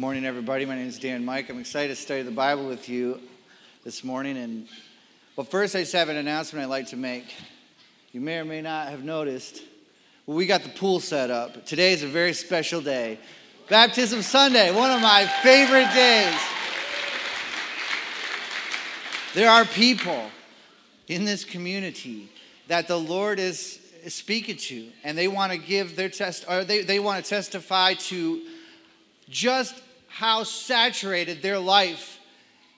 morning, everybody. My name is Dan Mike. I'm excited to study the Bible with you this morning. And well, first, I just have an announcement I'd like to make. You may or may not have noticed. Well, we got the pool set up. Today is a very special day. Baptism Sunday, one of my favorite days. There are people in this community that the Lord is speaking to, and they want to give their test, or they, they want to testify to just how saturated their life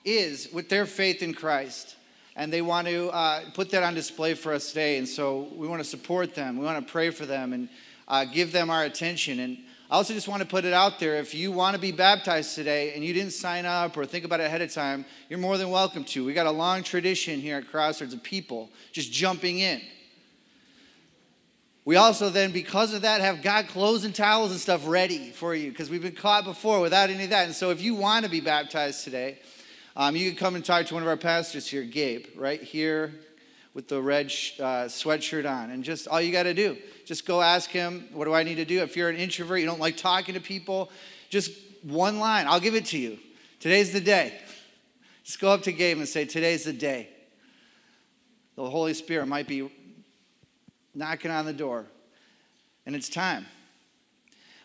is with their faith in Christ. And they want to uh, put that on display for us today. And so we want to support them. We want to pray for them and uh, give them our attention. And I also just want to put it out there if you want to be baptized today and you didn't sign up or think about it ahead of time, you're more than welcome to. We got a long tradition here at Crossroads of people just jumping in. We also then, because of that, have got clothes and towels and stuff ready for you because we've been caught before without any of that. And so, if you want to be baptized today, um, you can come and talk to one of our pastors here, Gabe, right here with the red uh, sweatshirt on. And just all you got to do, just go ask him, What do I need to do? If you're an introvert, you don't like talking to people, just one line. I'll give it to you. Today's the day. Just go up to Gabe and say, Today's the day. The Holy Spirit might be knocking on the door. And it's time.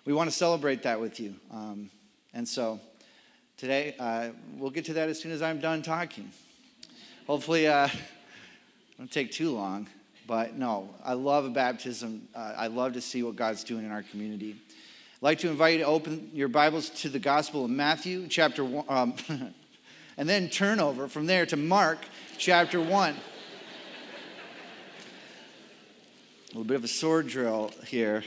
We want to celebrate that with you. Um, and so today, uh, we'll get to that as soon as I'm done talking. Hopefully, uh, it won't take too long. But no, I love a baptism. Uh, I love to see what God's doing in our community. I'd like to invite you to open your Bibles to the Gospel of Matthew, chapter one, um, and then turn over from there to Mark, chapter 1. A little bit of a sword drill here.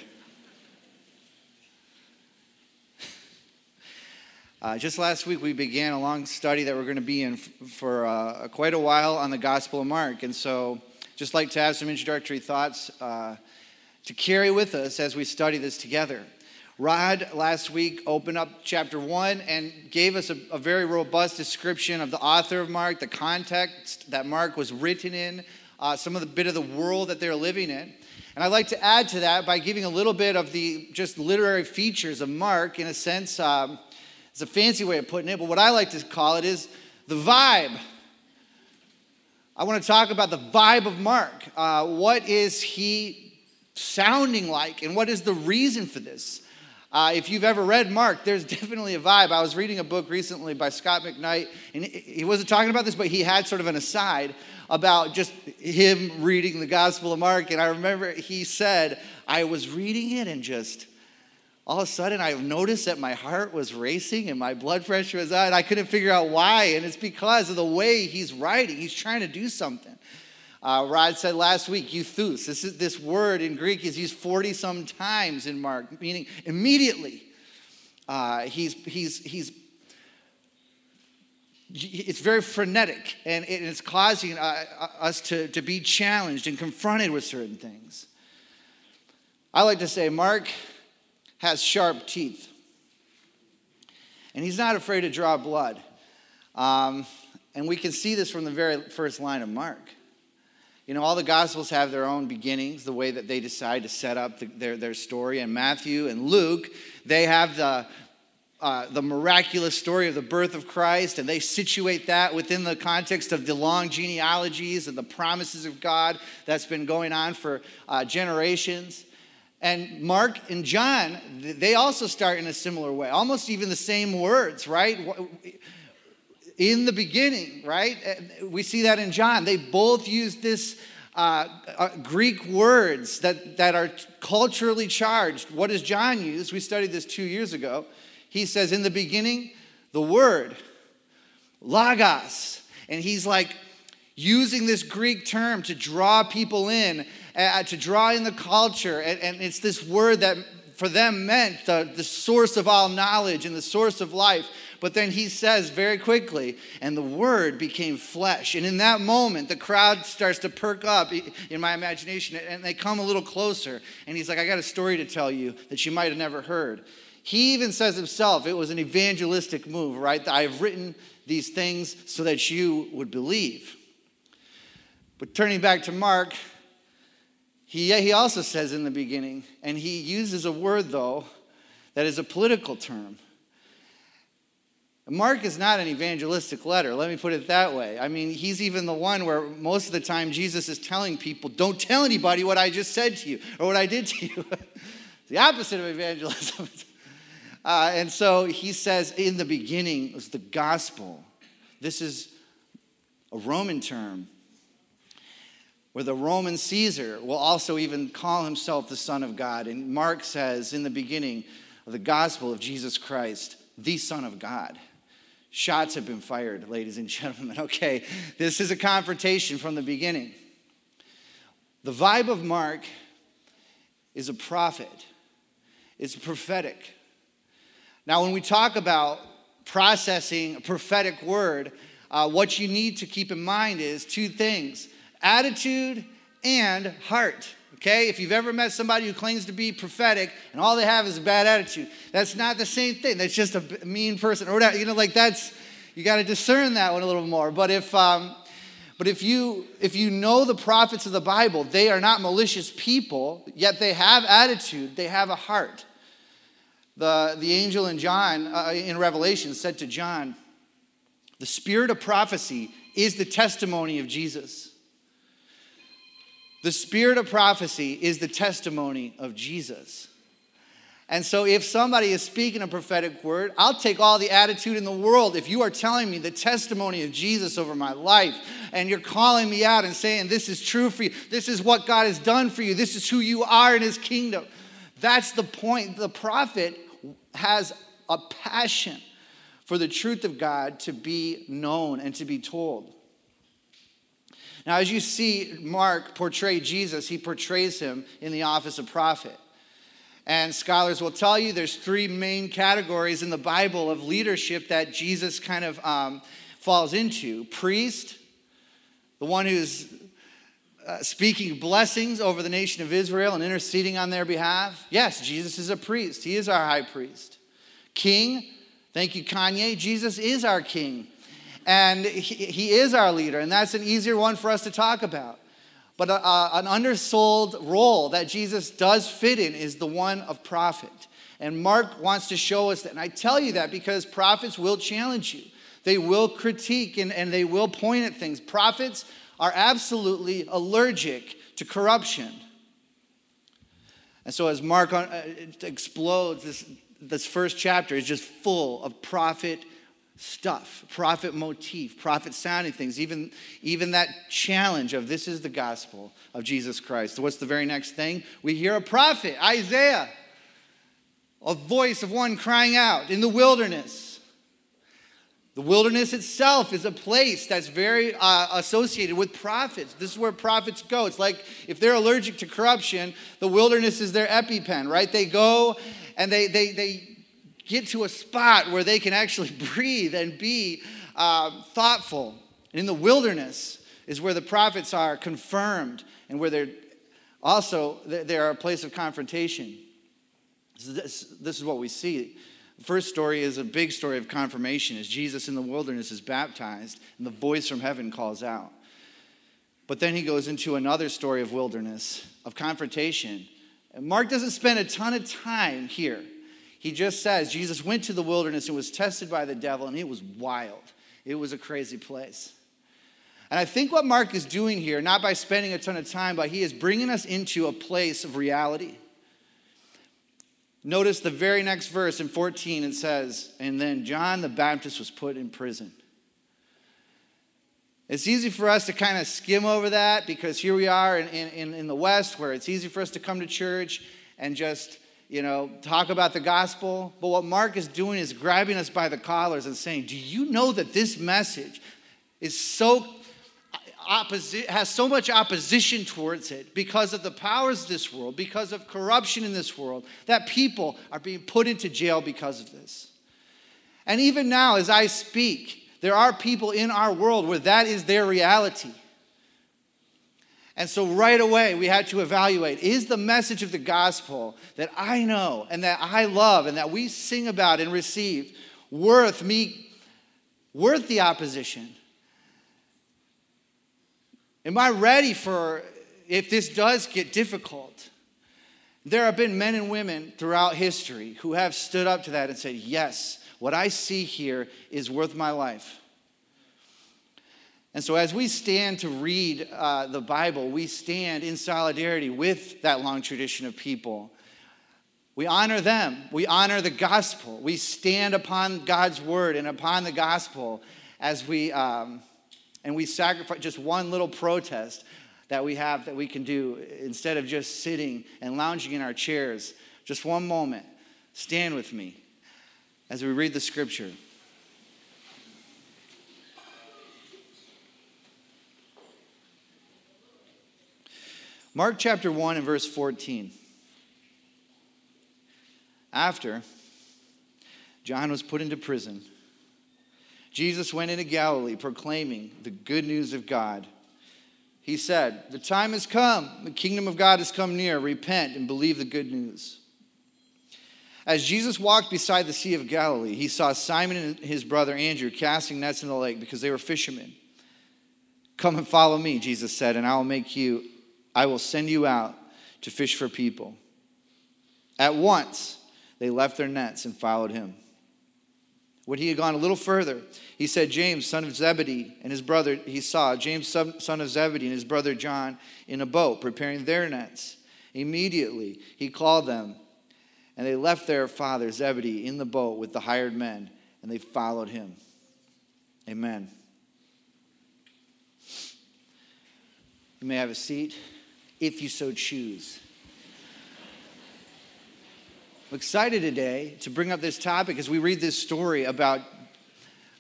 Uh, just last week, we began a long study that we're going to be in f- for uh, quite a while on the Gospel of Mark. And so, just like to have some introductory thoughts uh, to carry with us as we study this together. Rod last week opened up chapter one and gave us a, a very robust description of the author of Mark, the context that Mark was written in, uh, some of the bit of the world that they're living in. And I'd like to add to that by giving a little bit of the just literary features of Mark, in a sense. Um, it's a fancy way of putting it, but what I like to call it is the vibe. I want to talk about the vibe of Mark. Uh, what is he sounding like, and what is the reason for this? Uh, if you've ever read Mark, there's definitely a vibe. I was reading a book recently by Scot McKnight, and he wasn't talking about this, but he had sort of an aside about just him reading the Gospel of Mark. And I remember he said, I was reading it and just all of a sudden I noticed that my heart was racing and my blood pressure was up, and I couldn't figure out why. And it's because of the way he's writing. He's trying to do something. Uh, Rod said last week, euthus. This, is, this word in Greek is used 40 some times in Mark, meaning immediately. Uh, he's, he's, he's it's very frenetic and it's causing uh, uh, us to, to be challenged and confronted with certain things. I like to say Mark has sharp teeth, and he's not afraid to draw blood. Um, and we can see this from the very first line of Mark. You know, all the Gospels have their own beginnings, the way that they decide to set up the, their, their story. And Matthew and Luke, they have the, uh, the miraculous story of the birth of Christ, and they situate that within the context of the long genealogies and the promises of God that's been going on for uh, generations. And Mark and John, they also start in a similar way, almost even the same words, right? In the beginning, right? We see that in John. They both use this uh, uh, Greek words that, that are culturally charged. What does John use? We studied this two years ago he says, In the beginning, the Word, Logos. And he's like using this Greek term to draw people in, uh, to draw in the culture. And, and it's this word that for them meant the, the source of all knowledge and the source of life. But then he says very quickly, and the word became flesh. And in that moment, the crowd starts to perk up in my imagination and they come a little closer. And he's like, I got a story to tell you that you might have never heard. He even says himself, it was an evangelistic move, right? I've written these things so that you would believe. But turning back to Mark, he, he also says in the beginning, and he uses a word, though, that is a political term. Mark is not an evangelistic letter, let me put it that way. I mean, he's even the one where most of the time Jesus is telling people, don't tell anybody what I just said to you or what I did to you. the opposite of evangelism. Uh, and so he says, in the beginning was the gospel. This is a Roman term where the Roman Caesar will also even call himself the Son of God. And Mark says, in the beginning the gospel of Jesus Christ, the Son of God. Shots have been fired, ladies and gentlemen. Okay, this is a confrontation from the beginning. The vibe of Mark is a prophet, it's prophetic. Now, when we talk about processing a prophetic word, uh, what you need to keep in mind is two things attitude and heart. Okay? If you've ever met somebody who claims to be prophetic and all they have is a bad attitude, that's not the same thing. That's just a mean person or. You know, like that's, you got to discern that one a little more. But if, um, but if you if you know the prophets of the Bible, they are not malicious people, yet they have attitude, they have a heart. The, the angel in John, uh, in Revelation, said to John, The spirit of prophecy is the testimony of Jesus. The spirit of prophecy is the testimony of Jesus. And so, if somebody is speaking a prophetic word, I'll take all the attitude in the world. If you are telling me the testimony of Jesus over my life, and you're calling me out and saying, This is true for you, this is what God has done for you, this is who you are in His kingdom, that's the point. The prophet has a passion for the truth of God to be known and to be told. Now, as you see Mark portray Jesus, he portrays him in the office of prophet. And scholars will tell you there's three main categories in the Bible of leadership that Jesus kind of um, falls into priest, the one who's uh, speaking blessings over the nation of Israel and interceding on their behalf. Yes, Jesus is a priest, he is our high priest. King, thank you, Kanye. Jesus is our king. And he, he is our leader, and that's an easier one for us to talk about. But a, a, an undersold role that Jesus does fit in is the one of prophet. And Mark wants to show us that. And I tell you that because prophets will challenge you, they will critique and, and they will point at things. Prophets are absolutely allergic to corruption. And so, as Mark uh, explodes, this, this first chapter is just full of prophet stuff, prophet motif, prophet sounding things, even, even that challenge of this is the gospel of Jesus Christ. What's the very next thing? We hear a prophet, Isaiah, a voice of one crying out in the wilderness. The wilderness itself is a place that's very uh, associated with prophets. This is where prophets go. It's like if they're allergic to corruption, the wilderness is their EpiPen, right? They go and they, they, they get to a spot where they can actually breathe and be uh, thoughtful. And in the wilderness is where the prophets are confirmed and where they're also they're a place of confrontation. This, this is what we see. The first story is a big story of confirmation as Jesus in the wilderness is baptized and the voice from heaven calls out. But then he goes into another story of wilderness, of confrontation. And Mark doesn't spend a ton of time here he just says Jesus went to the wilderness and was tested by the devil, and it was wild. It was a crazy place. And I think what Mark is doing here, not by spending a ton of time, but he is bringing us into a place of reality. Notice the very next verse in 14, it says, And then John the Baptist was put in prison. It's easy for us to kind of skim over that because here we are in, in, in the West where it's easy for us to come to church and just you know, talk about the gospel. But what Mark is doing is grabbing us by the collars and saying, Do you know that this message is so has so much opposition towards it because of the powers of this world, because of corruption in this world, that people are being put into jail because of this. And even now, as I speak, there are people in our world where that is their reality. And so, right away, we had to evaluate is the message of the gospel that I know and that I love and that we sing about and receive worth me, worth the opposition? Am I ready for if this does get difficult? There have been men and women throughout history who have stood up to that and said, Yes, what I see here is worth my life. And so, as we stand to read uh, the Bible, we stand in solidarity with that long tradition of people. We honor them. We honor the gospel. We stand upon God's word and upon the gospel as we, um, and we sacrifice just one little protest that we have that we can do instead of just sitting and lounging in our chairs. Just one moment. Stand with me as we read the scripture. Mark chapter 1 and verse 14. After John was put into prison, Jesus went into Galilee proclaiming the good news of God. He said, The time has come, the kingdom of God has come near. Repent and believe the good news. As Jesus walked beside the Sea of Galilee, he saw Simon and his brother Andrew casting nets in the lake because they were fishermen. Come and follow me, Jesus said, and I will make you I will send you out to fish for people. At once, they left their nets and followed him. When he had gone a little further, he said, James, son of Zebedee, and his brother, he saw James, son of Zebedee, and his brother John in a boat preparing their nets. Immediately, he called them, and they left their father Zebedee in the boat with the hired men, and they followed him. Amen. You may have a seat if you so choose. I'm excited today to bring up this topic as we read this story about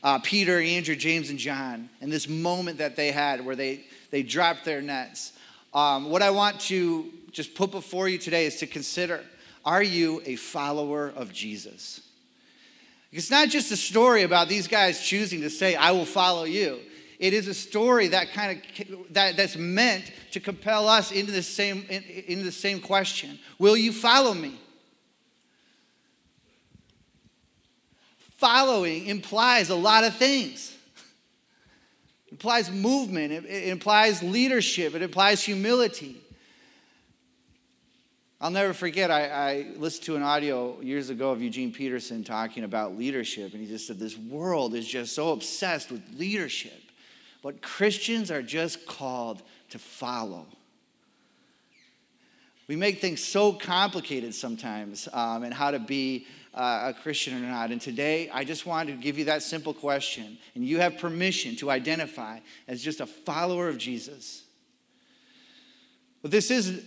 uh, Peter, Andrew, James, and John, and this moment that they had where they, they dropped their nets. Um, what I want to just put before you today is to consider are you a follower of Jesus? It's not just a story about these guys choosing to say, I will follow you. It is a story that kind of that, that's meant to compel us into the same into the same question. Will you follow me? Following implies a lot of things. It implies movement, it, it implies leadership, it implies humility. I'll never forget, I, I, listened to an audio years ago of Eugene Peterson talking about leadership, and he just said, This world is just so obsessed with leadership. But Christians are just called to follow. We make things so complicated sometimes um, how to be uh, a Christian or not. And today, I just wanted to give you that simple question. And you have permission to identify as just a follower of Jesus. But this is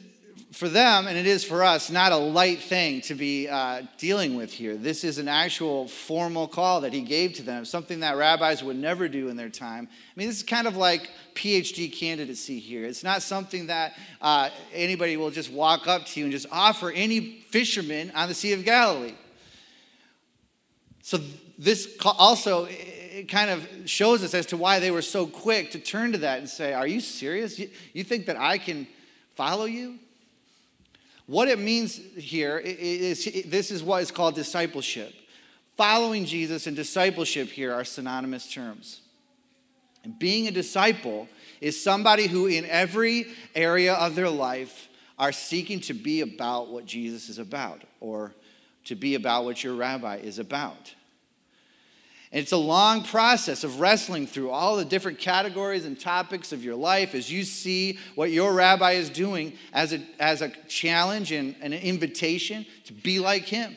for them, and it is for us, not a light thing to be uh, dealing with here. This is an actual formal call that he gave to them, something that rabbis would never do in their time. I mean, this is kind of like PhD candidacy here. It's not something that uh, anybody will just walk up to you and just offer any fisherman on the Sea of Galilee. So, this also it kind of shows us as to why they were so quick to turn to that and say, Are you serious? You think that I can follow you? What it means here is this is what is called discipleship. Following Jesus and discipleship here are synonymous terms. And being a disciple is somebody who, in every area of their life, are seeking to be about what Jesus is about or to be about what your rabbi is about. It's a long process of wrestling through all the different categories and topics of your life as you see what your rabbi is doing as a, as a challenge and, and an invitation to be like him.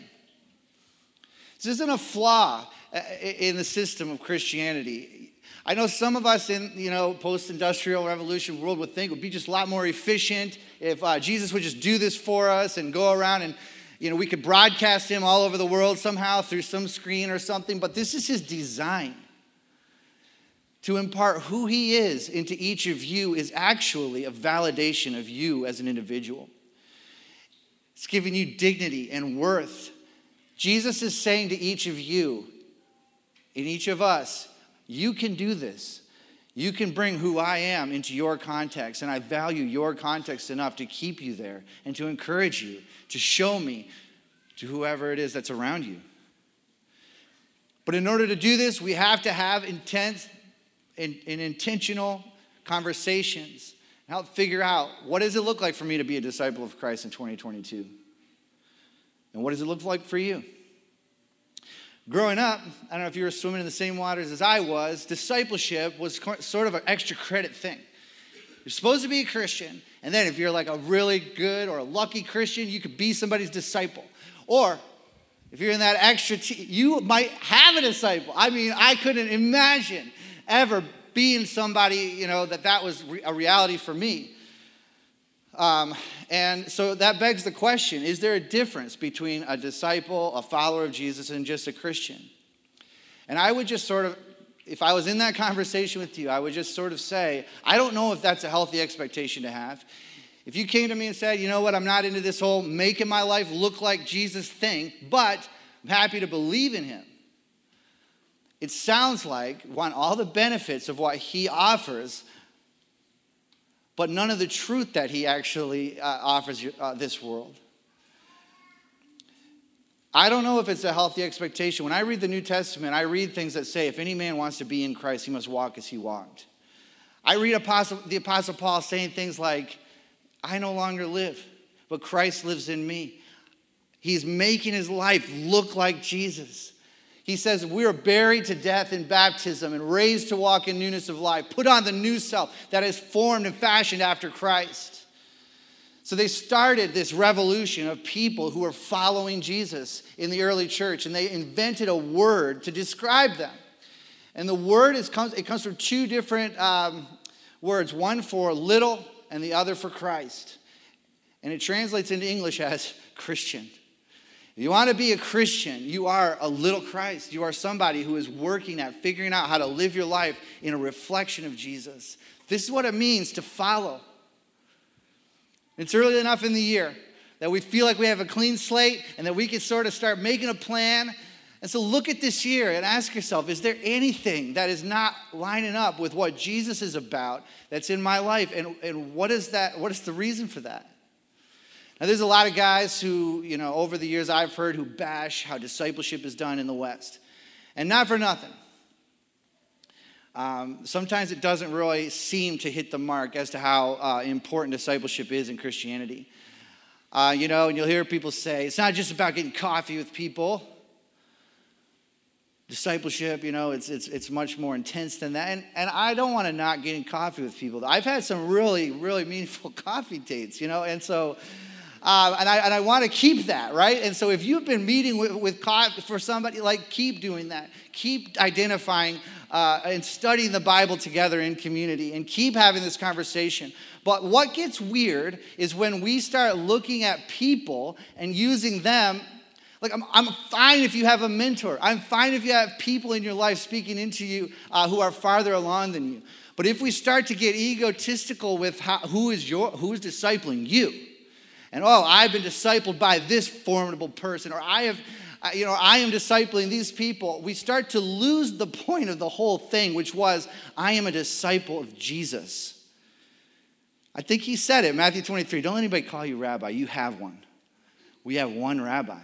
This isn't a flaw uh, in the system of Christianity. I know some of us in you know post-industrial revolution world would think it would be just a lot more efficient if uh, Jesus would just do this for us and go around and you know, we could broadcast him all over the world somehow through some screen or something, but this is his design. To impart who he is into each of you is actually a validation of you as an individual. It's giving you dignity and worth. Jesus is saying to each of you, in each of us, you can do this. You can bring who I am into your context, and I value your context enough to keep you there and to encourage you to show me to whoever it is that's around you. But in order to do this, we have to have intense and, and intentional conversations. Help figure out what does it look like for me to be a disciple of Christ in 2022? And what does it look like for you? Growing up, I don't know if you were swimming in the same waters as I was, discipleship was sort of an extra credit thing. You're supposed to be a Christian, and then if you're like a really good or a lucky Christian, you could be somebody's disciple. Or if you're in that extra, t- you might have a disciple. I mean, I couldn't imagine ever being somebody, you know, that that was a reality for me. Um, and so that begs the question is there a difference between a disciple, a follower of Jesus, and just a Christian? And I would just sort of, if I was in that conversation with you, I would just sort of say, I don't know if that's a healthy expectation to have. If you came to me and said, you know what, I'm not into this whole making my life look like Jesus thing, but I'm happy to believe in him. It sounds like want all the benefits of what he offers, but none of the truth that he actually uh, offers uh, this world. I don't know if it's a healthy expectation. When I read the New Testament, I read things that say, if any man wants to be in Christ, he must walk as he walked. I read Apostle, the Apostle Paul saying things like, I no longer live, but Christ lives in me. He's making his life look like Jesus. He says, We are buried to death in baptism and raised to walk in newness of life. Put on the new self that is formed and fashioned after Christ. So they started this revolution of people who were following Jesus in the early church, and they invented a word to describe them. And the word is, comes, it comes from two different um, words one for little and the other for Christ. And it translates into English as Christian. You want to be a Christian, you are a little Christ. You are somebody who is working at figuring out how to live your life in a reflection of Jesus. This is what it means to follow. It's early enough in the year that we feel like we have a clean slate and that we can sort of start making a plan. And so look at this year and ask yourself is there anything that is not lining up with what Jesus is about that's in my life? And, and what is that? What is the reason for that? Now, there's a lot of guys who, you know, over the years I've heard who bash how discipleship is done in the West. And not for nothing. Um, sometimes it doesn't really seem to hit the mark as to how uh, important discipleship is in Christianity. Uh, you know, and you'll hear people say, it's not just about getting coffee with people. Discipleship, you know, it's, it's, it's much more intense than that. And, and I don't want to not getting coffee with people. I've had some really, really meaningful coffee dates, you know, and so uh, and I, and I want to keep that, right? And so if you've been meeting with, with for somebody, like keep doing that. Keep identifying uh, and studying the Bible together in community and keep having this conversation. But what gets weird is when we start looking at people and using them. Like, I'm, I'm fine if you have a mentor. I'm fine if you have people in your life speaking into you uh, who are farther along than you. But if we start to get egotistical with how, who is your who is discipling you, and oh, I've been discipled by this formidable person, or I have, you know, I am discipling these people. We start to lose the point of the whole thing, which was, I am a disciple of Jesus. I think he said it, Matthew 23. Don't let anybody call you rabbi. You have one. We have one rabbi.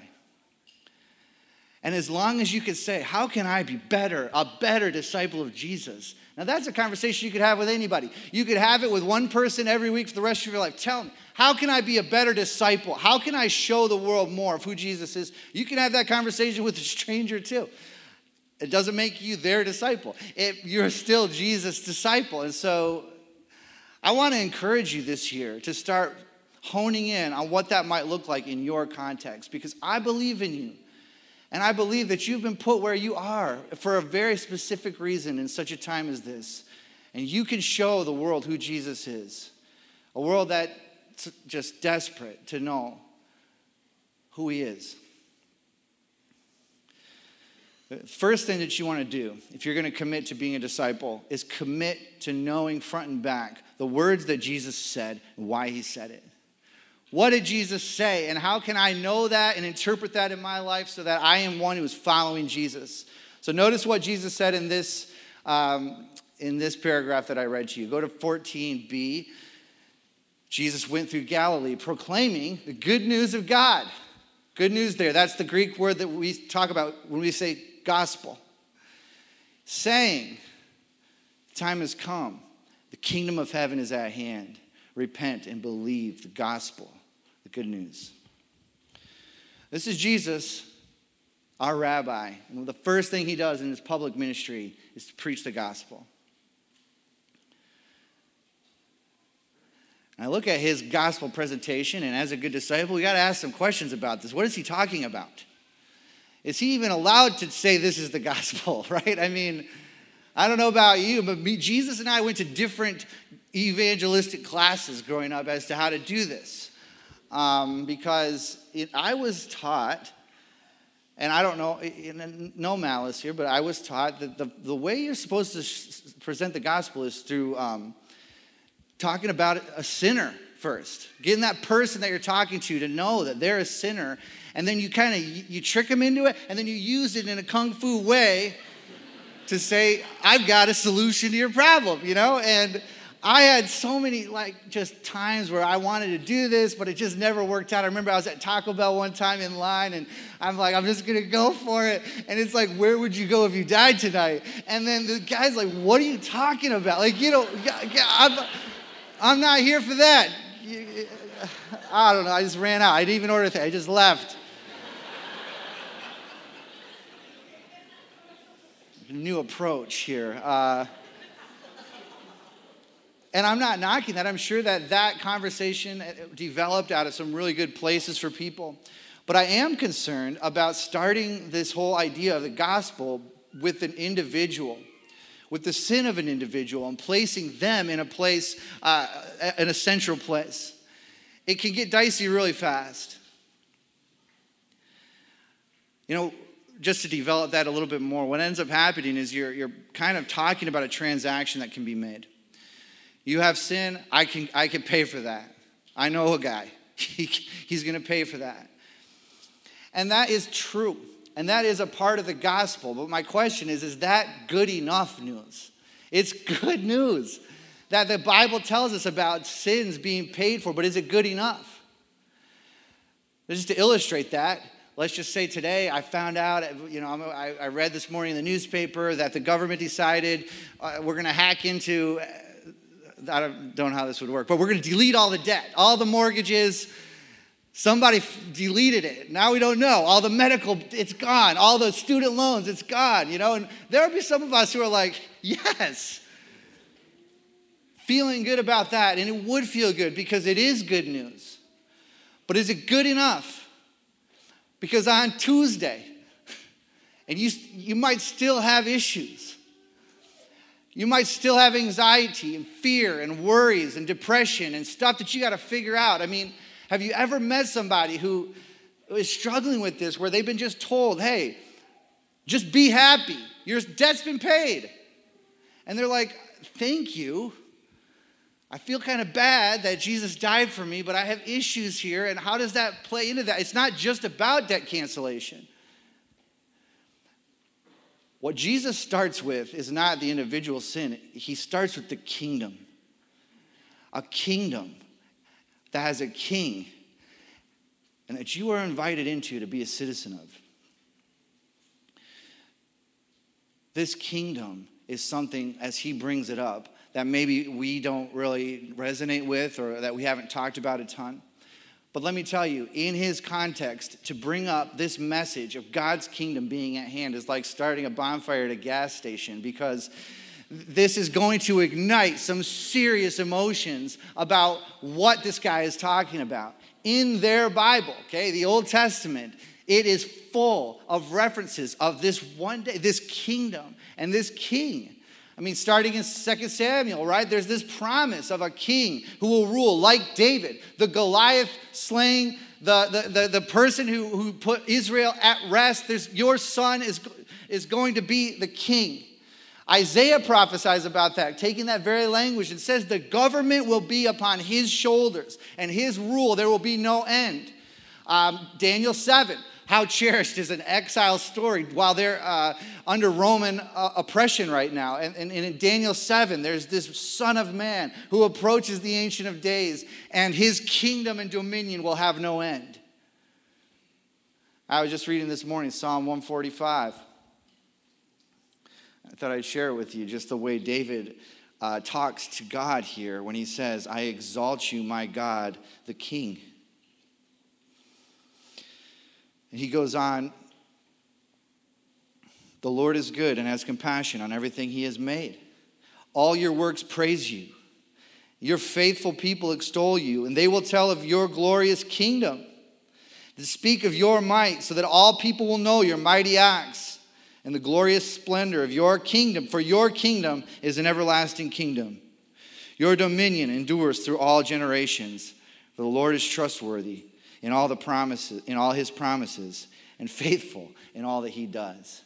And as long as you can say, How can I be better, a better disciple of Jesus? Now, that's a conversation you could have with anybody. You could have it with one person every week for the rest of your life. Tell me, how can I be a better disciple? How can I show the world more of who Jesus is? You can have that conversation with a stranger too. It doesn't make you their disciple, it, you're still Jesus' disciple. And so I want to encourage you this year to start honing in on what that might look like in your context because I believe in you. And I believe that you've been put where you are for a very specific reason in such a time as this. And you can show the world who Jesus is. A world that's just desperate to know who he is. The first thing that you want to do, if you're going to commit to being a disciple, is commit to knowing front and back the words that Jesus said and why he said it. What did Jesus say? And how can I know that and interpret that in my life so that I am one who is following Jesus? So notice what Jesus said in this, um, in this paragraph that I read to you. Go to 14b. Jesus went through Galilee proclaiming the good news of God. Good news there. That's the Greek word that we talk about when we say gospel. Saying, the time has come. The kingdom of heaven is at hand. Repent and believe the gospel, good news. This is Jesus our rabbi. And the first thing he does in his public ministry is to preach the gospel. I look at his gospel presentation, and as a good disciple, we got to ask some questions about this. What is he talking about? Is he even allowed to say this is the gospel, right? I mean, I don't know about you, but me, Jesus and I went to different evangelistic classes growing up as to how to do this. Um, because it, I was taught, and I don't know, no malice here, but I was taught that the, the way you're supposed to sh- present the gospel is through um, talking about a sinner first, getting that person that you're talking to to know that they're a sinner, and then you kind of you trick them into it, and then you use it in a kung fu way to say, "I've got a solution to your problem," you know, and. I had so many like just times where I wanted to do this, but it just never worked out. I remember I was at Taco Bell one time in line, and I'm like, I'm just gonna go for it. And it's like, where would you go if you died tonight? And then the guy's like, What are you talking about? Like, you know, I'm, I'm not here for that. I don't know. I just ran out. I didn't even order anything. I just left. New approach here. Uh, and I'm not knocking that. I'm sure that that conversation uh, developed out of some really good places for people. But I am concerned about starting this whole idea of the gospel with an individual with the sin of an individual and placing them in a place, uh, in a central place. It can get dicey really fast. You know, just to develop that a little bit more, what ends up happening is you're, you're kind of talking about a transaction that can be made. You have sin, I can, I can pay for that. I know a guy, he, he's going to pay for that. And that is true. And that is a part of the gospel. But my question is is that good enough news? It's good news that the Bible tells us about sins being paid for, but is it good enough? Just to illustrate that, let's just say today I found out, you know, I, read this morning in the newspaper that the government decided uh, we're going to hack into, I don't, know how this would work, but we're going to delete all the debt, all the mortgages, Somebody f- deleted it. Now we don't know. All the medical, it's gone. All the student loans, it's gone, you know? And there'll be some of us who are like, yes. Feeling good about that. And it would feel good because it is good news. But is it good enough? Because on Tuesday, and you, you might still have issues. You might still have anxiety and fear and worries and depression and stuff that you got to figure out. I mean, have you ever met somebody who is struggling with this where they've been just told, hey, just be happy, your debt's been paid? And they're like, thank you. I feel kind of bad that Jesus died for me, but I have issues here. And how does that play into that? It's not just about debt cancellation. What Jesus starts with is not the individual sin, he starts with the kingdom. A kingdom that has a king and that you are invited into to be a citizen of. This kingdom is something, as he brings it up, that maybe we don't really resonate with or that we haven't talked about a ton. But let me tell you, in his context, to bring up this message of God's kingdom being at hand is like starting a bonfire at a gas station because this is going to ignite some serious emotions about what this guy is talking about. In their Bible, okay, the Old Testament, it is full of references of this one day, this kingdom and this king. I mean, starting in 2 Samuel, right? There's this promise of a king who will rule like David, the Goliath slaying, the, the, the, the person who, who put Israel at rest. There's, your son is, is going to be the king. Isaiah prophesies about that, taking that very language and says the government will be upon his shoulders and his rule, there will be no end. Um, Daniel 7, how cherished is an exile story while they're uh, under Roman uh, oppression right now. And, and, and in Daniel 7, there's this Son of Man who approaches the Ancient of Days, and his kingdom and dominion will have no end. I was just reading this morning Psalm 145. I thought I'd share with you just the way David uh, talks to God here when he says, I exalt you, my God, the King. And he goes on The Lord is good and has compassion on everything he has made. All your works praise you. Your faithful people extol you, and they will tell of your glorious kingdom. To speak of your might, so that all people will know your mighty acts and the glorious splendor of your kingdom. For your kingdom is an everlasting kingdom. Your dominion endures through all generations. For the Lord is trustworthy in all the promises, in all his promises, and faithful in all that he does.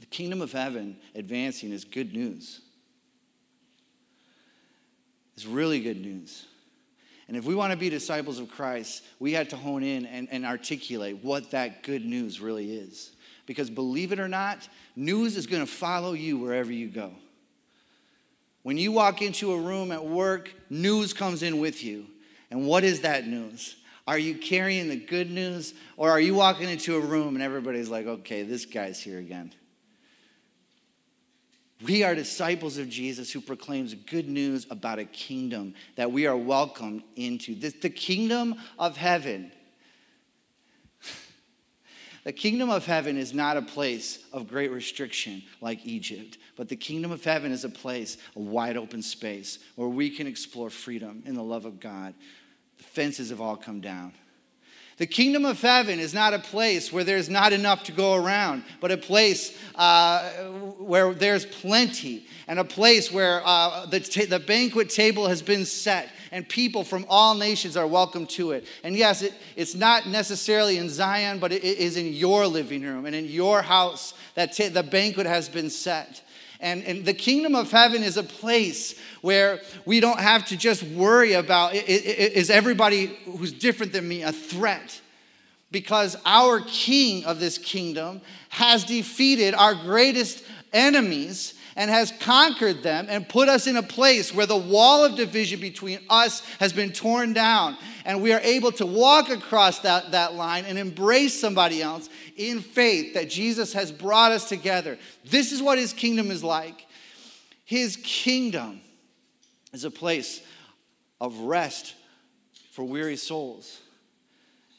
The kingdom of heaven advancing is good news. It's really good news. And if we want to be disciples of Christ, we had to hone in and, and articulate what that good news really is. Because believe it or not, news is going to follow you wherever you go. When you walk into a room at work, news comes in with you. And what is that news? Are you carrying the good news? Or are you walking into a room and everybody's like, okay, this guy's here again? We are disciples of Jesus who proclaims good news about a kingdom that we are welcomed into. The, the kingdom of heaven. The kingdom of heaven is not a place of great restriction like Egypt, but the kingdom of heaven is a place, a wide open space where we can explore freedom in the love of God. The fences have all come down. The kingdom of heaven is not a place where there's not enough to go around, but a place uh, where there's plenty, and a place where uh, the, the banquet table has been set, and people from all nations are welcome to it. And yes, it, it's not necessarily in Zion, but it, it is in your living room and in your house that ta- the banquet has been set. And, and the kingdom of heaven is a place where we don't have to just worry about is everybody who's different than me a threat? Because our king of this kingdom has defeated our greatest enemies and has conquered them and put us in a place where the wall of division between us has been torn down. And we are able to walk across that, that line and embrace somebody else in faith that Jesus has brought us together. This is what his kingdom is like. His kingdom is a place of rest for weary souls.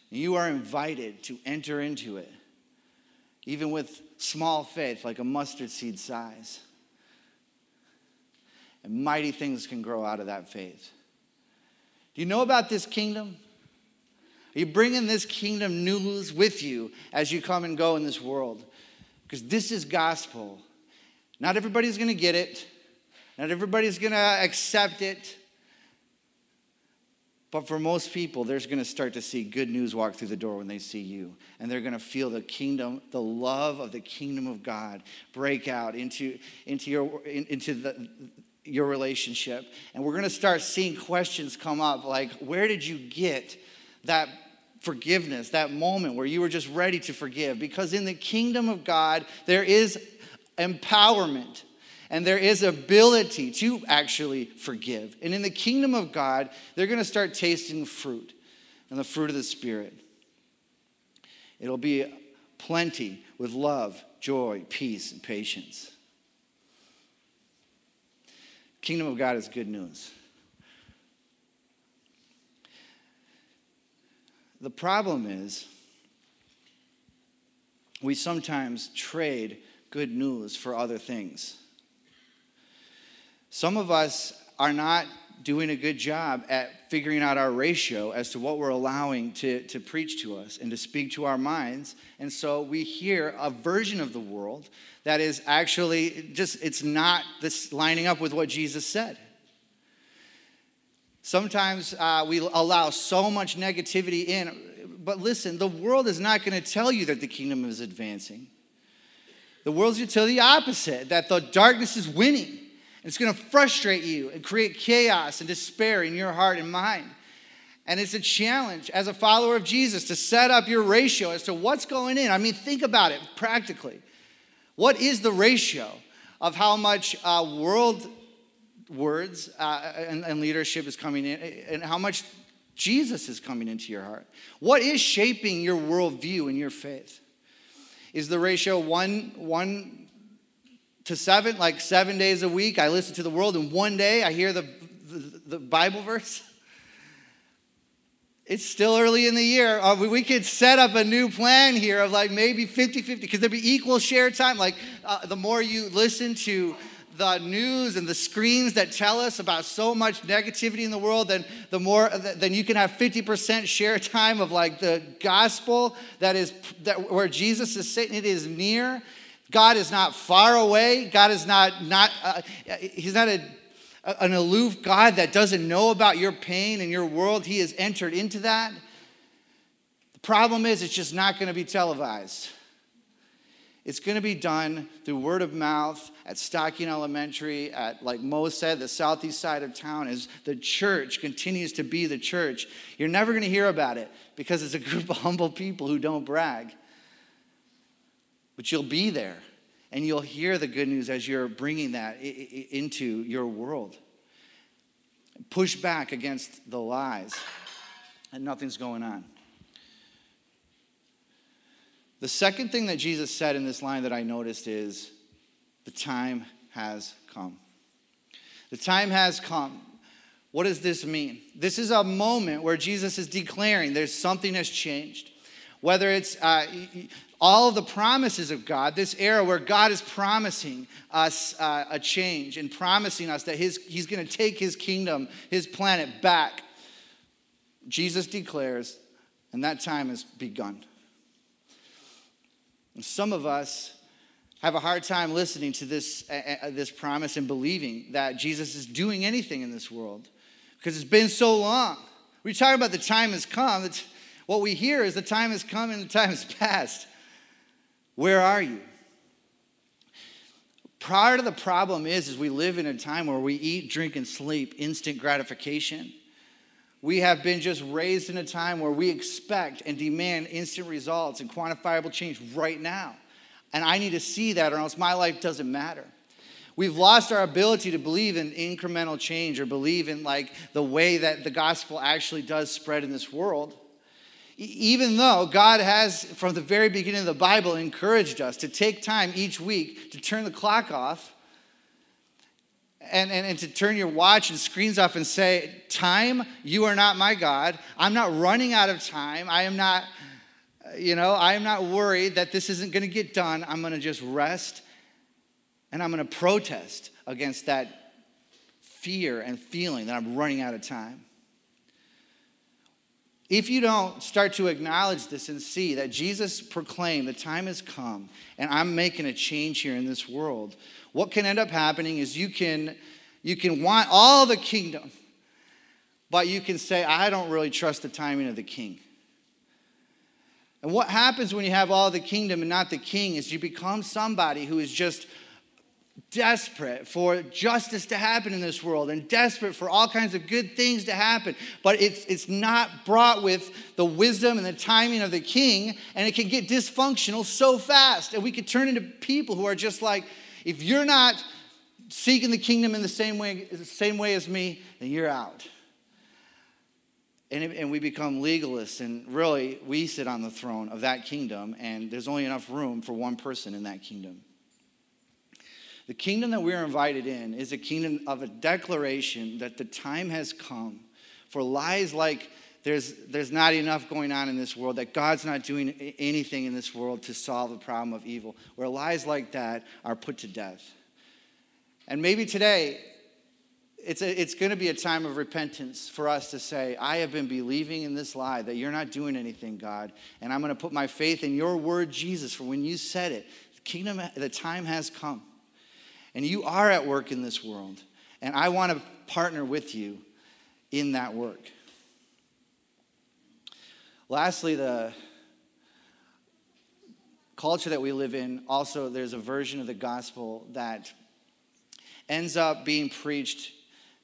You are invited to enter into it, even with small faith, like a mustard seed size. And mighty things can grow out of that faith. Do you know about this kingdom? Are you bringing this kingdom news with you as you come and go in this world? Because this is gospel. Not everybody's going to get it, not everybody's going to accept it. But for most people, they're going to start to see good news walk through the door when they see you. And they're going to feel the kingdom, the love of the kingdom of God break out into, into, your, into the, your relationship. And we're going to start seeing questions come up like, where did you get that forgiveness, that moment where you were just ready to forgive? Because in the kingdom of God, there is empowerment and there is ability to actually forgive. And in the kingdom of God, they're going to start tasting fruit and the fruit of the Spirit. It'll be plenty with love, joy, peace, and patience. Kingdom of God is good news. The problem is, we sometimes trade good news for other things. Some of us are not doing a good job at figuring out our ratio as to what we're allowing to, to preach to us and to speak to our minds. And so we hear a version of the world that is actually just, it's not this lining up with what Jesus said. Sometimes uh, we allow so much negativity in, but listen, the world is not going to tell you that the kingdom is advancing. The world's going to tell you the opposite, that the darkness is winning. It's going to frustrate you and create chaos and despair in your heart and mind. And it's a challenge as a follower of Jesus to set up your ratio as to what's going in. I mean, think about it practically. What is the ratio of how much uh, world words uh, and, and leadership is coming in and how much Jesus is coming into your heart? What is shaping your worldview and your faith? Is the ratio one, one to seven, like seven days a week? I listen to the world, and one day I hear the, the, the Bible verse? it's still early in the year. Uh, we, could set up a new plan here of like maybe 50 50, because there'd be equal share time. Like uh, the more you listen to the news and the screens that tell us about so much negativity in the world, then the more then you can have 50% share time of like the gospel that is that where Jesus is sitting, it is near. God is not far away. God is not not uh, he's not a an aloof God that doesn't know about your pain and your world. He has entered into that. The problem is, it's just not going to be televised. It's going to be done through word of mouth at Stocking Elementary, at, like Mo said, the southeast side of town, as the church continues to be the church. You're never going to hear about it because it's a group of humble people who don't brag. But you'll be there and you'll hear the good news as you're bringing that into your world. Push back against the lies, and nothing's going on. The second thing that Jesus said in this line that I noticed is the time has come. The time has come. What does this mean? This is a moment where Jesus is declaring there's something has changed. Whether it's uh, all the promises of God, this era where God is promising us uh, a change and promising us that his, He's going to take His kingdom, His planet back, Jesus declares, and that time has begun. And some of us have a hard time listening to this, uh, uh, this promise and believing that Jesus is doing anything in this world because it's been so long. We're talking about the time has come. It's, what we hear is the time has come and the time has passed. Where are you? Part of the problem is, is we live in a time where we eat, drink, and sleep instant gratification. We have been just raised in a time where we expect and demand instant results and quantifiable change right now. And I need to see that, or else my life doesn't matter. We've lost our ability to believe in incremental change or believe in like the way that the gospel actually does spread in this world. Even though God has, from the very beginning of the Bible, encouraged us to take time each week to turn the clock off and, and, and to turn your watch and screens off and say, Time, you are not my God. I'm not running out of time. I am not, you know, I am not worried that this isn't going to get done. I'm going to just rest and I'm going to protest against that fear and feeling that I'm running out of time. If you don't start to acknowledge this and see that Jesus proclaimed the time has come and I'm making a change here in this world, what can end up happening is you can you can want all the kingdom, but you can say, I don't really trust the timing of the king. And what happens when you have all the kingdom and not the king is you become somebody who is just desperate for justice to happen in this world and desperate for all kinds of good things to happen. But it's, it's not brought with the wisdom and the timing of the king, and it can get dysfunctional so fast. And we could turn into people who are just like, if you're not seeking the kingdom in the same way, the same way as me, then you're out. And, and we become legalists, and really, we sit on the throne of that kingdom, and there's only enough room for one person in that kingdom. The kingdom that we're invited in is a kingdom of a declaration that the time has come for lies like there's, there's not enough going on in this world, that God's not doing anything in this world to solve the problem of evil, where lies like that are put to death. And maybe today, it's, a, it's going to be a time of repentance for us to say, I have been believing in this lie that you're not doing anything, God, and I'm going to put my faith in your word, Jesus, for when you said it, the kingdom, the time has come. And you are at work in this world. And I want to partner with you in that work. Lastly, the culture that we live in, also, there's a version of the gospel that ends up being preached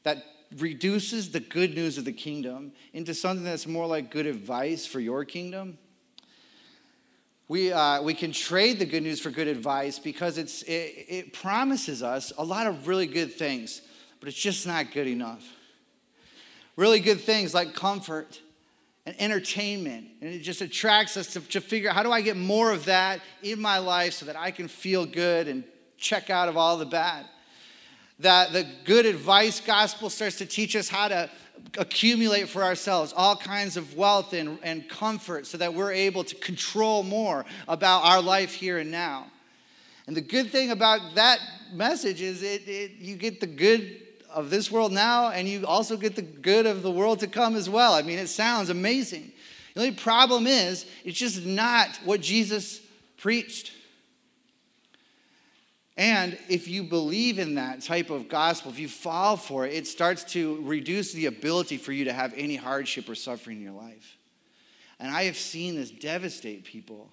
that reduces the good news of the kingdom into something that's more like good advice for your kingdom. We, uh, we can trade the good news for good advice because it's, it, it promises us a lot of really good things, but it's just not good enough. Really good things like comfort and entertainment, and it just attracts us to, to figure out how do I get more of that in my life so that I can feel good and check out of all the bad that the good advice gospel starts to teach us how to accumulate for ourselves all kinds of wealth and, and comfort so that we're able to control more about our life here and now. And the good thing about that message is it, it, you get the good of this world now and you also get the good of the world to come as well. I mean, it sounds amazing. The only problem is, it's just not what Jesus preached. And if you believe in that type of gospel, if you fall for it, it starts to reduce the ability for you to have any hardship or suffering in your life. And I have seen this devastate people.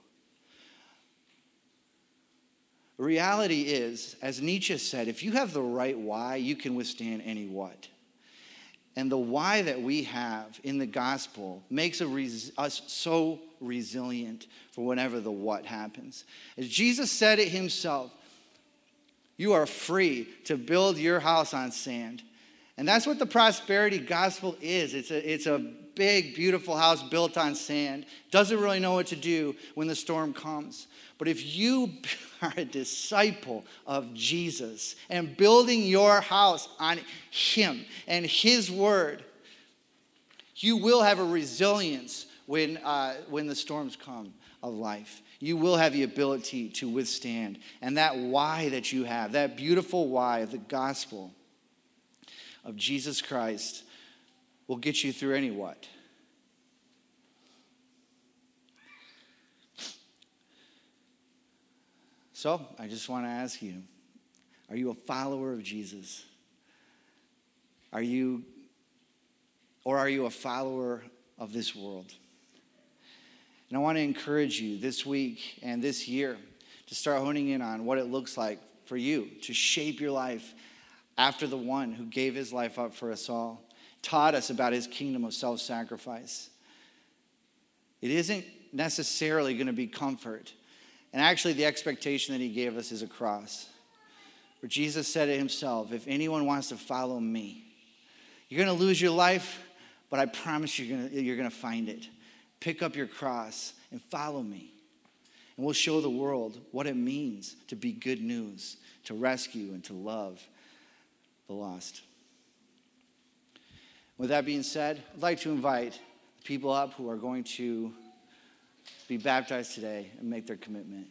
Reality is, as Nietzsche said, if you have the right why, you can withstand any what. And the why that we have in the gospel makes res- us so resilient for whenever the what happens. As Jesus said it himself, you are free to build your house on sand. And that's what the prosperity gospel is. It's a, it's a big, beautiful house built on sand. Doesn't really know what to do when the storm comes. But if you are a disciple of Jesus and building your house on Him and His Word, you will have a resilience when, uh, when the storms come of life you will have the ability to withstand. And that why that you have, that beautiful why of the gospel of Jesus Christ, will get you through any what. So, I just want to ask you are you a follower of Jesus? Are you, or are you a follower of this world? And I want to encourage you this week and this year to start honing in on what it looks like for you to shape your life after the one who gave his life up for us all, taught us about his kingdom of self sacrifice. It isn't necessarily going to be comfort. And actually, the expectation that he gave us is a cross. Where Jesus said it himself if anyone wants to follow me, you're going to lose your life, but I promise you're going to, you're going to find it. Pick up your cross and follow me. And we'll show the world what it means to be good news, to rescue and to love the lost. With that being said, I'd like to invite the people up who are going to be baptized today and make their commitment.